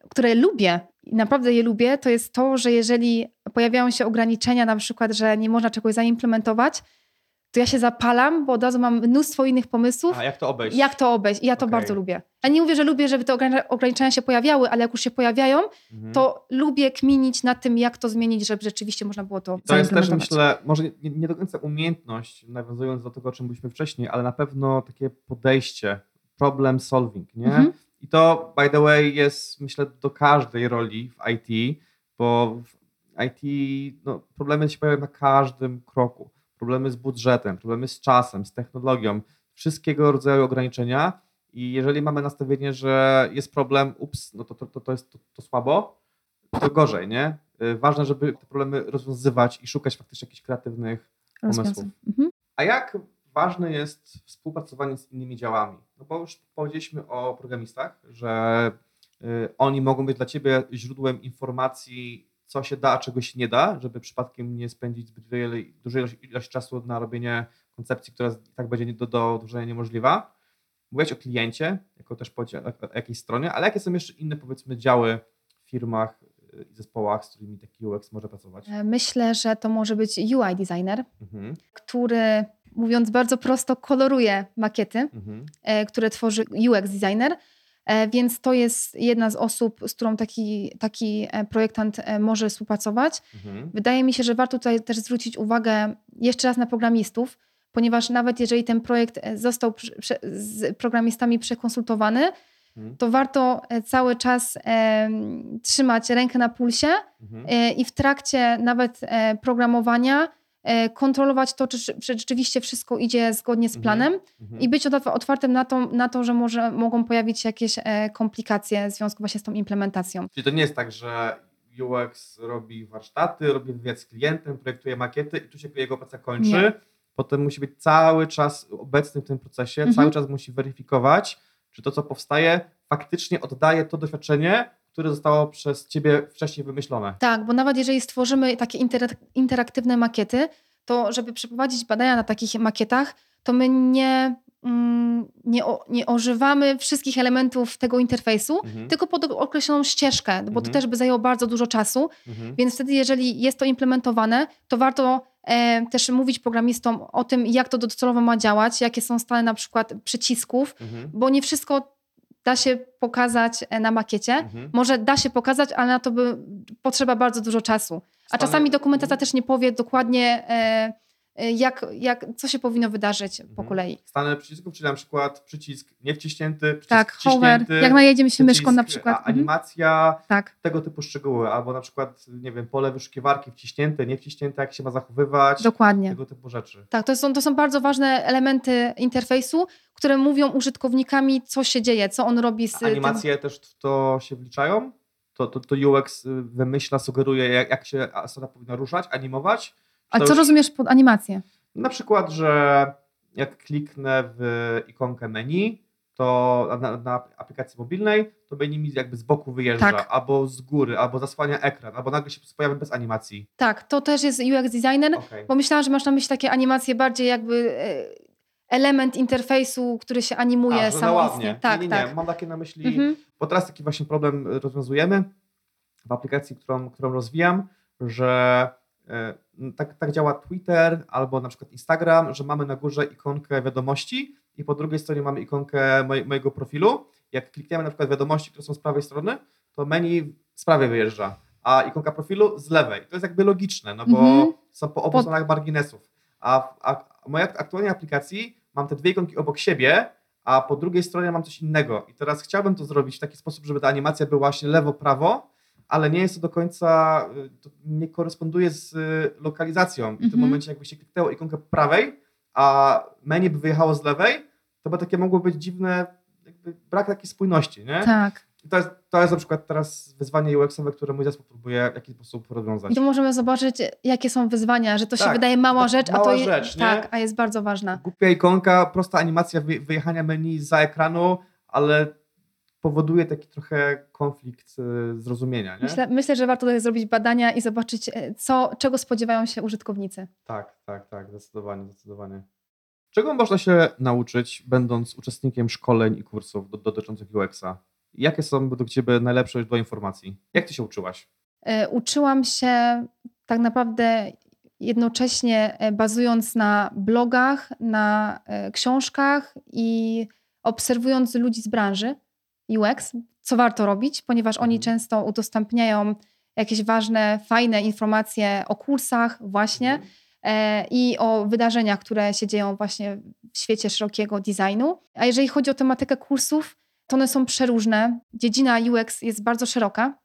które lubię, naprawdę je lubię, to jest to, że jeżeli pojawiają się ograniczenia, na przykład, że nie można czegoś zaimplementować, to ja się zapalam, bo od razu mam mnóstwo innych pomysłów. A jak to obejść? Jak to obejść. I ja to okay. bardzo lubię. Ja nie mówię, że lubię, żeby te ograniczenia się pojawiały, ale jak już się pojawiają, mhm. to lubię kminić nad tym, jak to zmienić, żeby rzeczywiście można było to To jest też, myślę, może nie, nie do końca umiejętność, nawiązując do tego, o czym byliśmy wcześniej, ale na pewno takie podejście, problem solving, nie? Mhm. I to, by the way, jest, myślę, do każdej roli w IT, bo w IT no, problemy się pojawiają na każdym kroku problemy z budżetem, problemy z czasem, z technologią, wszystkiego rodzaju ograniczenia. I jeżeli mamy nastawienie, że jest problem, ups, no to, to, to, to jest to, to słabo, to gorzej, nie? Y, ważne, żeby te problemy rozwiązywać i szukać faktycznie jakichś kreatywnych pomysłów. Mhm. A jak ważne jest współpracowanie z innymi działami? No bo już powiedzieliśmy o programistach, że y, oni mogą być dla ciebie źródłem informacji co się da, a czego się nie da, żeby przypadkiem nie spędzić zbyt wiele, dużej ilości, ilość czasu na robienie koncepcji, która i tak będzie do, do wdrożenia niemożliwa. Mówiłeś o kliencie, jako też o jakiejś stronie, ale jakie są jeszcze inne, powiedzmy, działy w firmach y, i zespołach, z którymi taki UX może pracować? E, myślę, że to może być UI designer, mhm. który, mówiąc bardzo prosto, koloruje makiety, mhm. E, które tworzy UX designer więc to jest jedna z osób, z którą taki, taki e, projektant e, może współpracować. Mhm. Wydaje mi się, że warto tutaj też zwrócić uwagę jeszcze raz na programistów, ponieważ nawet jeżeli ten projekt został z programistami przekonsultowany, mhm. to warto cały czas e, trzymać rękę na pulsie mhm. e, i w trakcie nawet e, programowania E, kontrolować to, czy, czy rzeczywiście wszystko idzie zgodnie z mhm. planem mhm. i być otwartym na to, na to, że może, mogą pojawić się jakieś e, komplikacje w związku właśnie z tą implementacją. Czyli to nie jest tak, że UX robi warsztaty, robi wywiad z klientem, projektuje makiety i tu się jego praca kończy. Nie. Potem musi być cały czas obecny w tym procesie, mhm. cały czas musi weryfikować, czy to, co powstaje, faktycznie oddaje to doświadczenie, które zostało przez ciebie wcześniej wymyślone. Tak, bo nawet jeżeli stworzymy takie interaktywne makiety, to żeby przeprowadzić badania na takich makietach, to my nie, mm, nie, o, nie ożywamy wszystkich elementów tego interfejsu, mhm. tylko pod określoną ścieżkę, bo mhm. to też by zajęło bardzo dużo czasu. Mhm. Więc wtedy, jeżeli jest to implementowane, to warto e, też mówić programistom o tym, jak to docelowo ma działać, jakie są stany na przykład przycisków, mhm. bo nie wszystko da się pokazać e, na makiecie. Mhm. Może da się pokazać, ale na to by potrzeba bardzo dużo czasu. A czasami dokumentacja też nie powie dokładnie, e, jak, jak, co się powinno wydarzyć mhm. po kolei. Stany przycisków, czyli na przykład przycisk niewciśnięty, przycisk tak, hover, jak najedziemy się myszką na przykład. Mhm. animacja, tak. tego typu szczegóły, albo na przykład, nie wiem, pole wyszukiwarki wciśnięte, niewciśnięte, jak się ma zachowywać. Dokładnie. Tego typu rzeczy. Tak, to są, to są bardzo ważne elementy interfejsu, które mówią użytkownikami, co się dzieje, co on robi z. A animacje tym... też w to się wliczają? To, to, to UX wymyśla, sugeruje, jak, jak się strona powinna ruszać, animować? A co już... rozumiesz pod animację? Na przykład, że jak kliknę w ikonkę menu, to na, na, aplikacji mobilnej, to menu mi jakby z boku wyjeżdża, tak. albo z góry, albo zasłania ekran, albo nagle się pojawia bez animacji. Tak, to też jest UX designer, okay. bo myślałam, że masz na myśli takie animacje bardziej jakby e, element interfejsu, który się animuje A, samoistnie. Tak, nie, nie, tak. Mam takie na myśli, mhm. bo teraz taki właśnie problem rozwiązujemy, w aplikacji, którą, którą rozwijam, że tak, tak działa Twitter albo na przykład Instagram, że mamy na górze ikonkę wiadomości i po drugiej stronie mamy ikonkę moj, mojego profilu. Jak klikniemy na przykład wiadomości, które są z prawej strony, to menu z prawej wyjeżdża, a ikonka profilu z lewej. To jest jakby logiczne, no bo mhm. są po obu stronach marginesów. A, a w mojej aktualnej aplikacji mam te dwie ikonki obok siebie, a po drugiej stronie mam coś innego. I teraz chciałbym to zrobić w taki sposób, żeby ta animacja była właśnie lewo-prawo, ale nie jest to do końca, y, to nie koresponduje z y, lokalizacją. I w tym mhm. momencie jakby się kliknęło ikonkę prawej, a menu by wyjechało z lewej, to by takie mogło być dziwne, jakby brak takiej spójności, nie? Tak. I to jest, to jest na przykład teraz wyzwanie UX-owe, które mój zespół próbuje w jakiś sposób rozwiązać. I tu możemy zobaczyć, jakie są wyzwania, że to tak, się wydaje mała rzecz, mała a to jest, tak, a jest bardzo ważna. Głupia ikonka, prosta animacja wyjechania menu za ekranu, ale powoduje taki trochę konflikt y, zrozumienia. Nie? Myślę, myślę, że warto tutaj zrobić badania i zobaczyć, e, co, czego spodziewają się użytkownicy. Tak, tak, tak, zdecydowanie, zdecydowanie. Czego można się nauczyć, będąc uczestnikiem szkoleń i kursów dotyczących UX-a? Jakie są według Ciebie najlepsze źródła informacji? Jak Ty się uczyłaś? E, uczyłam się tak naprawdę jednocześnie e, bazując na blogach, na książkach i obserwując ludzi z branży UX, co warto robić, ponieważ oni mhm. często udostępniają jakieś ważne, fajne informacje o kursach właśnie mhm. e, i o wydarzeniach, które się dzieją właśnie w świecie szerokiego designu. A jeżeli chodzi o tematykę kursów, to one są przeróżne. Dziedzina UX jest bardzo szeroka,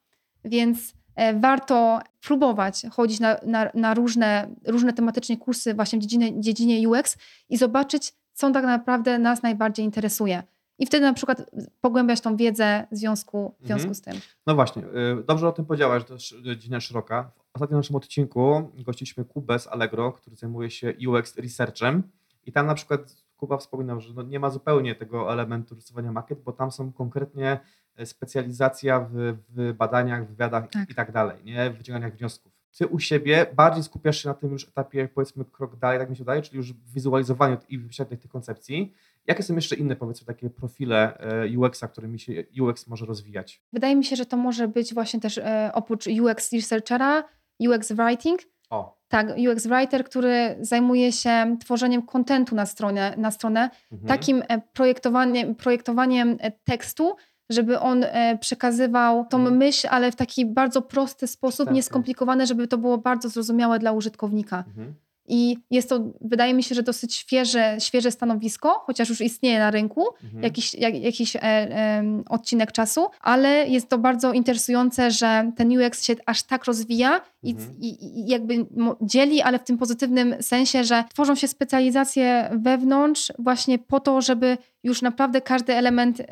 więc e, warto próbować chodzić na, na, na, różne, różne tematycznie kursy właśnie w dziedzinie, dziedzinie UX i zobaczyć, co tak naprawdę nas najbardziej interesuje i wtedy na przykład pogłębiać tą wiedzę w związku, w związku mhm. z tym. No właśnie, y, dobrze o tym powiedziałaś, to jest dziedzina szeroka. W ostatnim naszym odcinku gościliśmy Kubę z Allegro, który zajmuje się UX researchem i tam na przykład Kuba wspominał, że no nie ma zupełnie tego elementu rysowania makiet, bo tam są konkretnie e, specjalizacja w, w badaniach, wywiadach tak. i tak dalej, nie? w wyciąganiach wniosków. Ty u siebie bardziej skupiasz się na tym już etapie, powiedzmy, krok dalej, tak mi się wydaje, czyli już w wizualizowaniu i wyświetleniu tych koncepcji. Jakie są jeszcze inne, powiedzmy, takie profile e, UX-a, którymi się UX może rozwijać? Wydaje mi się, że to może być właśnie też e, oprócz UX researchera, UX writing. O. Tak, UX writer, który zajmuje się tworzeniem kontentu na stronę, na stronę mhm. takim e, projektowaniem, projektowaniem tekstu, żeby on przekazywał tą mhm. myśl, ale w taki bardzo prosty sposób, tak, nieskomplikowany, żeby to było bardzo zrozumiałe dla użytkownika. Mhm. I jest to, wydaje mi się, że dosyć świeże, świeże stanowisko, chociaż już istnieje na rynku mhm. jakiś, jak, jakiś e, e, odcinek czasu, ale jest to bardzo interesujące, że ten UX się aż tak rozwija i, mhm. i, i jakby dzieli, ale w tym pozytywnym sensie, że tworzą się specjalizacje wewnątrz właśnie po to, żeby już naprawdę każdy element e,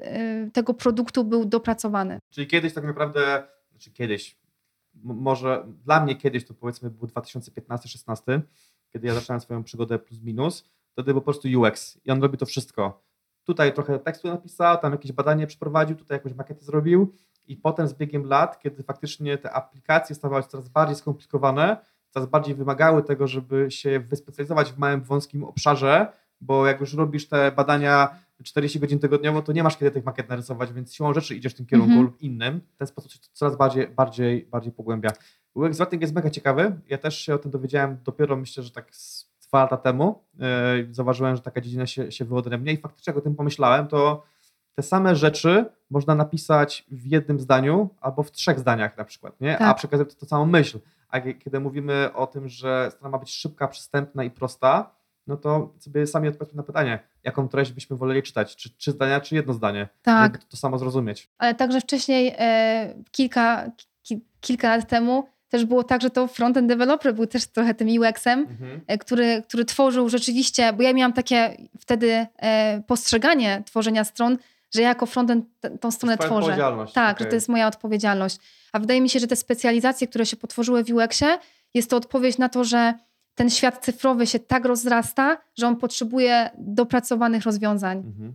e tego produktu był dopracowany. Czyli kiedyś tak naprawdę, znaczy kiedyś, może dla mnie kiedyś, to powiedzmy był 2015-16, kiedy ja zacząłem swoją przygodę plus minus, wtedy po prostu UX i on robi to wszystko. Tutaj trochę tekstu napisał, tam jakieś badanie przeprowadził, tutaj jakąś makietę zrobił i potem z biegiem lat, kiedy faktycznie te aplikacje stawały się coraz bardziej skomplikowane, coraz bardziej wymagały tego, żeby się wyspecjalizować w małym, wąskim obszarze, bo jak już robisz te badania 40 godzin tygodniowo, to nie masz kiedy tych makiet narysować, więc siłą rzeczy idziesz w tym kierunku mm -hmm. lub innym. W ten sposób się coraz bardziej, bardziej, bardziej pogłębia. UX writing jest mega ciekawy. Ja też się o tym dowiedziałem dopiero myślę, że tak z dwa lata temu. Yy, zauważyłem, że taka dziedzina się, się wyodrębnia i faktycznie jak o tym pomyślałem, to te same rzeczy można napisać w jednym zdaniu albo w trzech zdaniach na przykład, nie? Tak. a przekazać to, to samą myśl. A kiedy mówimy o tym, że strona ma być szybka, przystępna i prosta, no to sobie sami odpowiedzmy na pytanie, jaką treść byśmy woleli czytać, czy trzy zdania, czy jedno zdanie, tak. żeby to samo zrozumieć. Ale także wcześniej, e, kilka, ki, kilka lat temu, też było tak, że to frontend developer był też trochę tym UX-em, mhm. E, który, który tworzył rzeczywiście, bo ja miałam takie wtedy e, postrzeganie tworzenia stron, że ja jako frontend t- tą stronę to tworzę. Tak, okay. że to jest moja odpowiedzialność. A wydaje mi się, że te specjalizacje, które się potworzyły w UX-ie, jest to odpowiedź na to, że ten świat cyfrowy się tak rozrasta, że on potrzebuje dopracowanych rozwiązań. Mhm.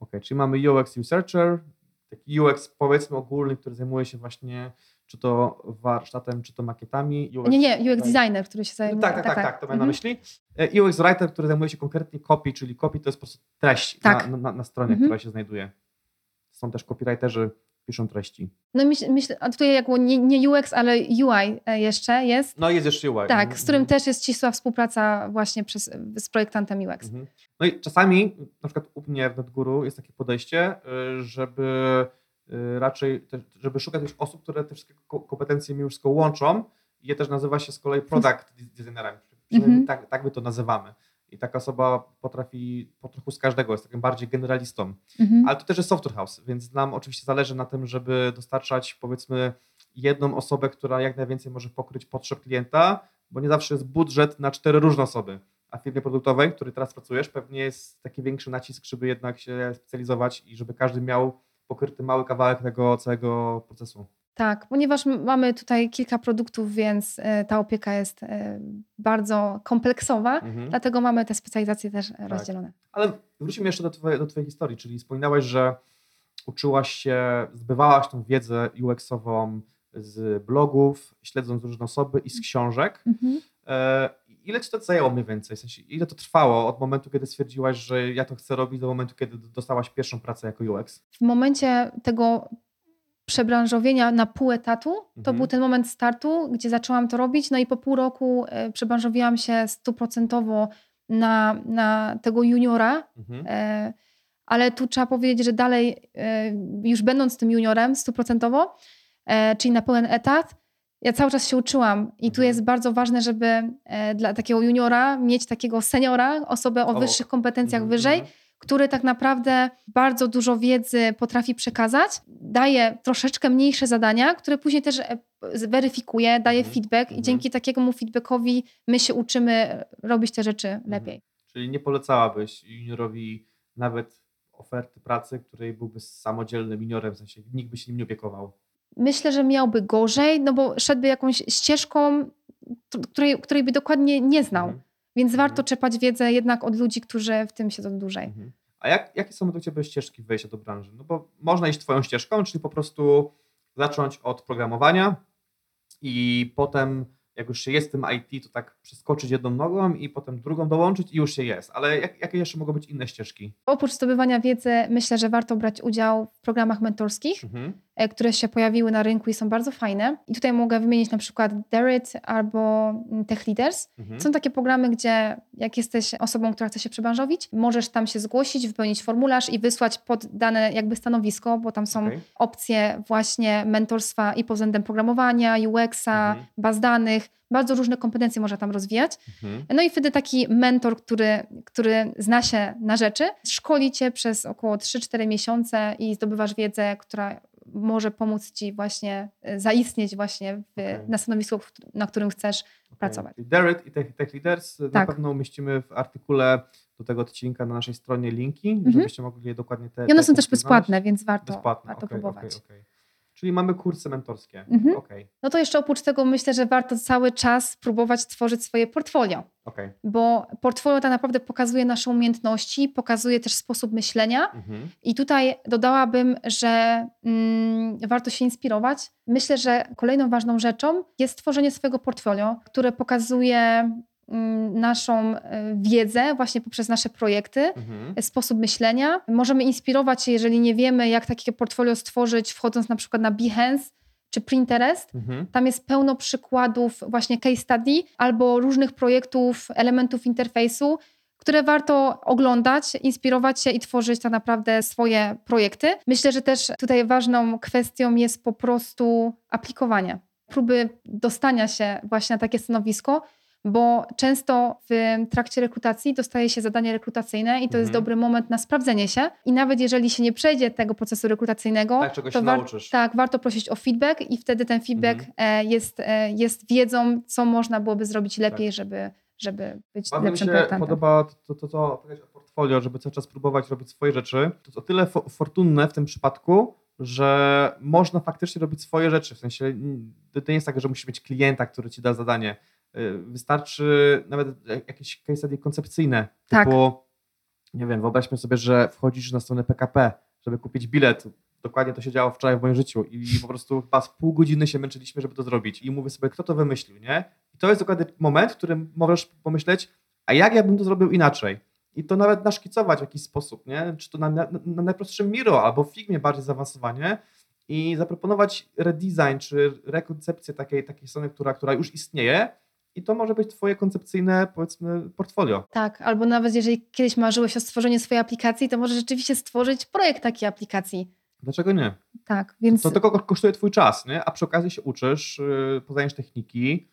Ok, czyli mamy UX Researcher, taki UX powiedzmy ogólny, który zajmuje się właśnie czy to warsztatem, czy to makietami. UX, nie, nie, UX designer, który się zajmuje. Tak, tak, tak, tak, tak to mam mhm. na myśli. E, UX writer, który zajmuje się konkretnie copy, czyli copy to jest po prostu treść tak. na, na, na, stronie, mhm. która się znajduje. Są też copywriterzy, piszą treści. No myślę, myśl, tutaj jak nie, nie, UX, ale UI e, jeszcze jest. No jest jeszcze UI. Tak, z którym mhm. też jest ścisła współpraca właśnie przez, z projektantem UX. Mhm. No i czasami, na przykład u mnie w NetGuru jest takie podejście, y, żeby y, raczej, żeby szukać tych osób, które te wszystkie kompetencje mi już łączą. Je też nazywa się z kolei product designerami. Mhm. Tak, tak my to nazywamy. I taka osoba potrafi po trochu z każdego, jest takim bardziej generalistą. Mhm. Ale to też jest software house, więc nam oczywiście zależy na tym, żeby dostarczać powiedzmy jedną osobę, która jak najwięcej może pokryć potrzeb klienta, bo nie zawsze jest budżet na cztery różne osoby. A w firmie produktowej, w której teraz pracujesz, pewnie jest taki większy nacisk, żeby jednak się specjalizować i żeby każdy miał pokryty mały kawałek tego całego procesu. Tak, ponieważ mamy tutaj kilka produktów, więc e, ta opieka jest e, bardzo kompleksowa, mhm. dlatego mamy te specjalizacje też tak. rozdzielone. Ale wrócimy jeszcze do twojej, do twojej historii, czyli wspominałaś, że uczyłaś się, zbywałaś tą wiedzę UX-ową z blogów, śledząc różne osoby i z książek. Mhm. E, ile ci to zajęło mniej więcej? W sensie, ile to trwało od momentu, kiedy stwierdziłaś, że ja to chcę robić, do momentu, kiedy dostałaś pierwszą pracę jako UX? W momencie tego przebranżowienia na pół etatu. To mhm. był ten moment startu, gdzie zaczęłam to robić. No i po pół roku e, przebranżowiłam się stuprocentowo na, na tego juniora. Mhm. E, ale tu trzeba powiedzieć, że dalej, e, już będąc tym juniorem stuprocentowo, czyli na pełen etat, ja cały czas się uczyłam i tu mhm. jest bardzo ważne, żeby dla takiego juniora mieć takiego seniora, osobę o, o. wyższych kompetencjach mhm. wyżej, mhm który tak naprawdę bardzo dużo wiedzy potrafi przekazać, daje troszeczkę mniejsze zadania, które później też e, weryfikuje, daje mhm. feedback i mhm. dzięki takiemu feedbackowi my się uczymy robić te rzeczy mhm. lepiej. Czyli nie polecałabyś juniorowi nawet oferty pracy, której byłby samodzielnym juniorem, w sensie nikt by się nim nie opiekował? Myślę, że miałby gorzej, no bo szedłby jakąś ścieżką, której, której by dokładnie nie znał. Mhm. Więc mhm. warto czerpać wiedzę jednak od ludzi, którzy w tym siedzą dłużej. Mhm. A jak, jakie są do Ciebie ścieżki wejścia do branży? No bo można iść Twoją ścieżką, czyli po prostu zacząć od programowania i potem jak już się jest w tym IT, to tak przeskoczyć jedną nogą i potem drugą dołączyć i już się jest. Ale jak, jakie jeszcze mogą być inne ścieżki? Oprócz zdobywania wiedzy, myślę, że warto brać udział w programach mentorskich, mhm. E, które się pojawiły na rynku i są bardzo fajne. I tutaj mogę wymienić na przykład Derit albo Tech Leaders. Mhm. Są takie programy, gdzie jak jesteś osobą, która chce się przebranżowić, możesz tam się zgłosić, wypełnić formularz i wysłać pod dane jakby stanowisko, bo tam są okay. opcje właśnie mentorstwa i pod względem programowania, UX-a, mhm. baz danych, bardzo różne kompetencje można tam rozwijać. Mhm. No i wtedy taki mentor, który, który zna się na rzeczy, szkoli cię przez około 3-4 miesiące i zdobywasz wiedzę, która może pomóc ci właśnie e, zaistnieć właśnie w, okay. na stanowisku, na którym chcesz okay. pracować. Derrit i Tech, Tech Leaders tak. na pewno umieścimy w artykule do tego odcinka na naszej stronie linki, mm -hmm. żebyście mogli je dokładnie te. I one są też bezpłatne, znaleźć. więc warto, bezpłatne. warto okay, próbować. Czyli mamy kursy mentorskie. Mhm. Okay. No to jeszcze oprócz tego myślę, że warto cały czas próbować tworzyć swoje portfolio. Okay. Bo portfolio tak naprawdę pokazuje nasze umiejętności, pokazuje też sposób myślenia. Mhm. I tutaj dodałabym, że mm, warto się inspirować. Myślę, że kolejną ważną rzeczą jest tworzenie swojego portfolio, które pokazuje naszą e, wiedzę właśnie poprzez nasze projekty, mhm. sposób myślenia. Możemy inspirować się, jeżeli nie wiemy, jak takie portfolio stworzyć, wchodząc na przykład na Behance czy Pinterest. Mhm. Tam jest pełno przykładów właśnie case study albo różnych projektów, elementów interfejsu, które warto oglądać, inspirować się i tworzyć tak naprawdę swoje projekty. Myślę, że też tutaj ważną kwestią jest po prostu aplikowanie. Próby dostania się właśnie na takie stanowisko, bo często w trakcie rekrutacji dostaje się zadanie rekrutacyjne i to mhm. jest dobry moment na sprawdzenie się. I nawet jeżeli się nie przejdzie tego procesu rekrutacyjnego, tak, to wa tak, warto prosić o feedback i wtedy ten feedback mhm. E, jest, e, jest wiedzą, co można byłoby zrobić lepiej, tak. żeby, żeby być Bardzo lepszym mi się podoba to, to, to, o portfolio, żeby cały czas próbować robić swoje rzeczy. To o tyle fortunne w tym przypadku, że można faktycznie robić swoje rzeczy. W sensie to nie jest tak, że musisz mieć klienta, który ci da zadanie. Y, wystarczy nawet jakieś case study koncepcyjne, tak. typu, nie wiem, wyobraźmy sobie, że wchodzisz na stronę PKP, żeby kupić bilet. Dokładnie to się działo wczoraj w moim życiu i po prostu chyba z pół godziny się męczyliśmy, żeby to zrobić. I mówię sobie, kto to wymyślił, nie? I to jest dokładnie moment, w którym możesz pomyśleć, a jak ja bym to zrobił inaczej? I to nawet naszkicować w jakiś sposób, nie? Czy to na, na, na najprostszym Miro albo w Figmie bardziej zaawansowanie i zaproponować redesign czy rekoncepcję takiej, takiej strony, która, która już istnieje i to może być twoje koncepcyjne, powiedzmy, portfolio. Tak, albo nawet jeżeli kiedyś marzyłeś o stworzeniu swojej aplikacji, to możesz rzeczywiście stworzyć projekt takiej aplikacji. Dlaczego nie? Tak, więc... To tylko kosztuje twój czas, nie? a przy okazji się uczysz, yy, poznajesz techniki,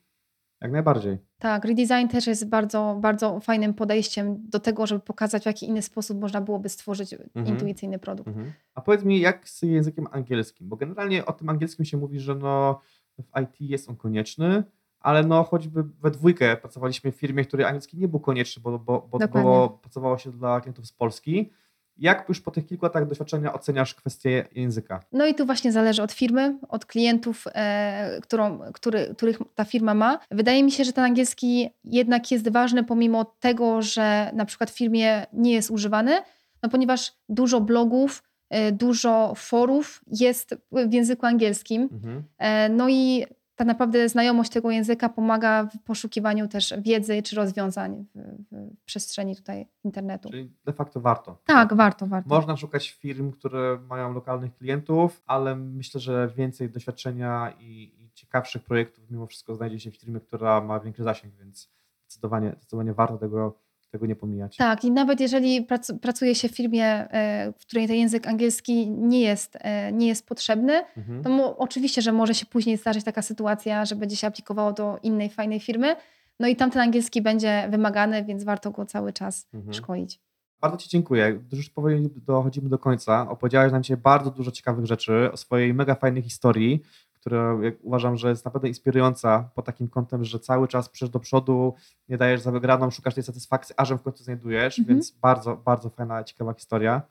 jak najbardziej. Tak, redesign też jest bardzo, bardzo fajnym podejściem do tego, żeby pokazać, w jaki inny sposób można byłoby stworzyć Mhm. intuicyjny produkt. Mhm. A powiedz mi, jak z językiem angielskim? Bo generalnie o tym angielskim się mówi, że no, w IT jest on konieczny, ale no choćby we dwójkę pracowaliśmy w firmie, w której angielski nie był konieczny, bo, bo, bo było, pracowało się dla klientów z Polski. Jak już po tych kilku latach doświadczenia oceniasz kwestię języka? No i tu właśnie zależy od firmy, od klientów, e, którą, który, których ta firma ma. Wydaje mi się, że ten angielski jednak jest ważny, pomimo tego, że na przykład w firmie nie jest używany, no ponieważ dużo blogów, e, dużo forów jest w języku angielskim. E, No i tak naprawdę znajomość tego języka pomaga w poszukiwaniu też wiedzy czy rozwiązań w, w przestrzeni tutaj internetu. Czyli de facto warto. Tak, warto, warto. Można szukać firm, które mają lokalnych klientów, ale myślę, że więcej doświadczenia i, i ciekawszych projektów mimo wszystko znajdzie się w firmie, która ma większy zasięg, więc zdecydowanie, zdecydowanie warto tego, tego nie pomijać. Tak, i nawet jeżeli prac, pracuje się w firmie, e, w której ten język angielski nie jest, e, nie jest potrzebny, Mhm. to mo, oczywiście, że może się później zdarzyć taka sytuacja, że będzie się aplikowało do innej fajnej firmy, no i tam ten angielski będzie wymagany, więc warto go cały czas Mhm. szkolić. Bardzo Ci dziękuję. Już powoli dochodzimy do końca. Opowiedziałeś nam dzisiaj bardzo dużo ciekawych rzeczy o swojej mega fajnej historii, która jak uważam, że jest naprawdę inspirująca pod takim kątem, że cały czas przesz do przodu, nie dajesz za wygraną, szukasz tej satysfakcji, aż ją w końcu znajdujesz, Mhm. więc bardzo, bardzo fajna, ciekawa historia.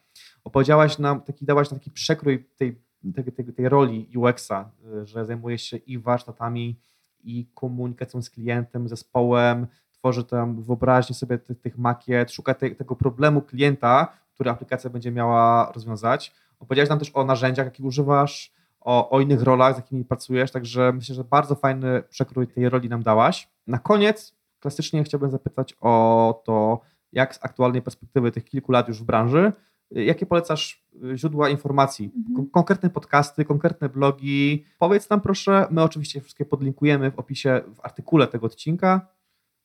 Opowiedziałaś nam, taki, dałaś nam taki przekrój tej, tej, tej, tej roli UX-a, y, że zajmujesz się i warsztatami, i komunikacją z klientem, zespołem, tworzy tam wyobraźnię sobie tych, tych makiet, szuka te, tego problemu klienta, który aplikacja będzie miała rozwiązać. Opowiedziałeś nam też o narzędziach, jakie używasz, o, o innych rolach, z jakimi pracujesz, także myślę, że bardzo fajny przekrój tej roli nam dałaś. Na koniec klasycznie chciałbym zapytać o to, jak z aktualnej perspektywy tych kilku lat już w branży, jakie polecasz y, źródła informacji, Mhm. Kon- konkretne podcasty, konkretne blogi. Powiedz nam proszę, my oczywiście wszystkie podlinkujemy w opisie, w artykule tego odcinka.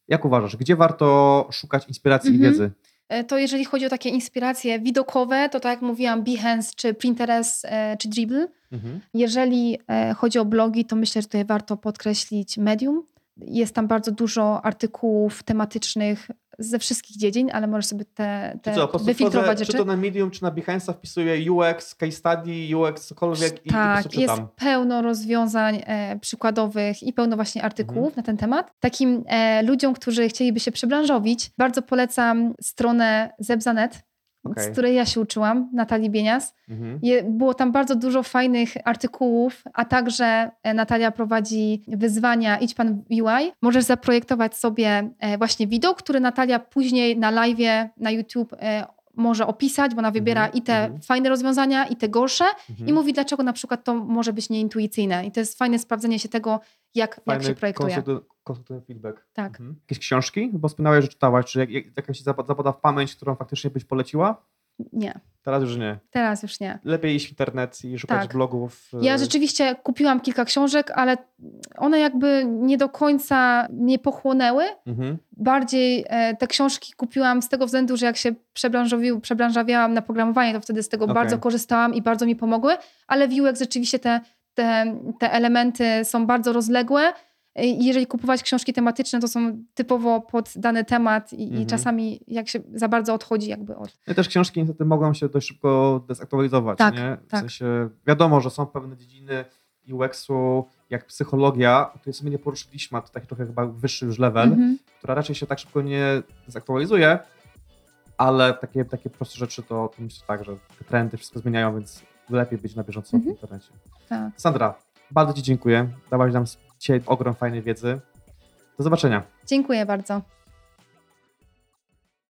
Jak uważasz, gdzie warto szukać inspiracji Mhm. i wiedzy? E, To jeżeli chodzi o takie inspiracje widokowe, to tak jak mówiłam, Behance czy Pinterest e, czy Dribble. Jeżeli e, chodzi o blogi, to myślę, że tutaj warto podkreślić Medium. Jest tam bardzo dużo artykułów tematycznych ze wszystkich dziedzin, ale możesz sobie te, te co, wyfiltrować rzeczy. czy to na Medium, czy na Behance'a wpisuję UX, case study, UX, cokolwiek i tak, prostu jest pełno rozwiązań e, przykładowych i pełno właśnie artykułów Mhm. na ten temat. Takim e, ludziom, którzy chcieliby się przebranżowić, bardzo polecam stronę Zebza.net, z Okej. której ja się uczyłam, Natalii Bienias. Mhm. Je, było tam bardzo dużo fajnych artykułów, a także e, Natalia prowadzi wyzwania Idź Pan w UI. Możesz zaprojektować sobie e, właśnie widok, który Natalia później na live na YouTube e, może opisać, bo ona wybiera Mhm, i te mhm. fajne rozwiązania, i te gorsze Mhm. i mówi, dlaczego na przykład to może być nieintuicyjne. I to jest fajne sprawdzenie się tego, jak, jak Fajny się projektuje. konstrukty- konstruktywny feedback. Tak. Mhm. Jakieś książki? Bo wspomniałeś, że czytałaś. Czy jak, jak, jakaś zap- zapada w pamięć, którą faktycznie byś poleciła? Nie, Teraz już nie. teraz już nie. Lepiej iść w internet i szukać Tak. blogów. Ja y, rzeczywiście kupiłam kilka książek, ale one jakby nie do końca mnie pochłonęły. Mhm. Bardziej e, te książki kupiłam z tego względu, że jak się przebranżawiałam na programowanie, to wtedy z tego Okej. bardzo korzystałam i bardzo mi pomogły, ale w UX rzeczywiście te, te, te elementy są bardzo rozległe. I jeżeli kupować książki tematyczne, to są typowo pod dany temat i, Mhm. i czasami jak się za bardzo odchodzi jakby od... No też książki niestety mogą się dość szybko dezaktualizować. Tak, nie? W tak. sensie wiadomo, że są pewne dziedziny UX-u, jak psychologia, o której sobie nie poruszyliśmy, a to taki trochę chyba wyższy już level, Mhm. która raczej się tak szybko nie dezaktualizuje, ale takie, takie proste rzeczy to, to myślę tak, że te trendy wszystko zmieniają, więc lepiej być na bieżąco Mhm. w internecie. Tak. Sandra, bardzo Ci dziękuję. Dałaś nam dzisiaj ogrom fajnej wiedzy. Do zobaczenia. Dziękuję bardzo.